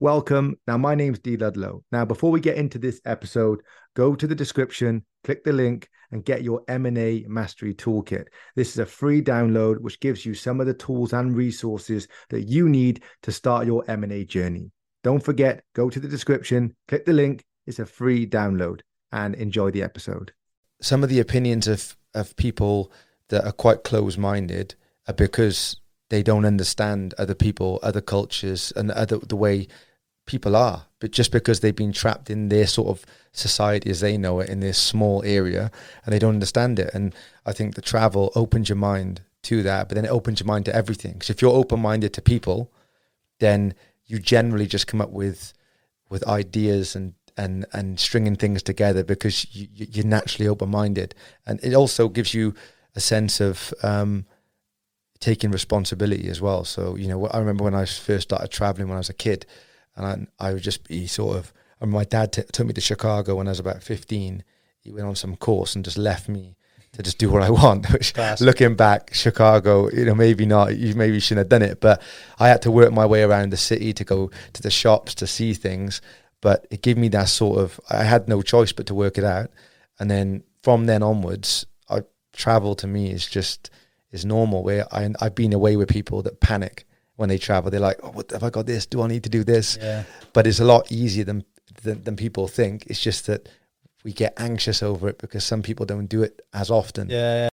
Welcome. Now, my name's Dee Ludlow. Now, before we get into this episode, go to the description, click the link, and get your M&A Mastery Toolkit. This is a free download which gives you some of the tools and resources that you need to start your M&A journey. Don't forget, go to the description, click the link. It's a free download, and enjoy the episode. Some of the opinions of of people that are quite close-minded are because they don't understand other people, other cultures, and other the way people are, but just because they've been trapped in their sort of society as they know it in this small area and they don't understand it. And I think the travel opens your mind to that, but then it opens your mind to everything. Because if you're open minded to people, then you generally just come up with with ideas and and and stringing things together because you, you're naturally open minded, and it also gives you a sense of um, taking responsibility as well. So you know, I remember when I first started traveling when I was a kid and I, I would just be sort of. Mean, my dad t- took me to Chicago when I was about fifteen. He went on some course and just left me to just do what I want. Which, looking back, Chicago, you know, maybe not. You maybe shouldn't have done it, but I had to work my way around the city to go to the shops to see things. But it gave me that sort of. I had no choice but to work it out, and then from then onwards, I travel to me is just is normal. Where I I've been away with people that panic when they travel. They're like, "Oh, what have I got this? Do I need to do this?" Yeah. But it's a lot easier than, than than people think. It's just that we get anxious over it because some people don't do it as often. Yeah, yeah.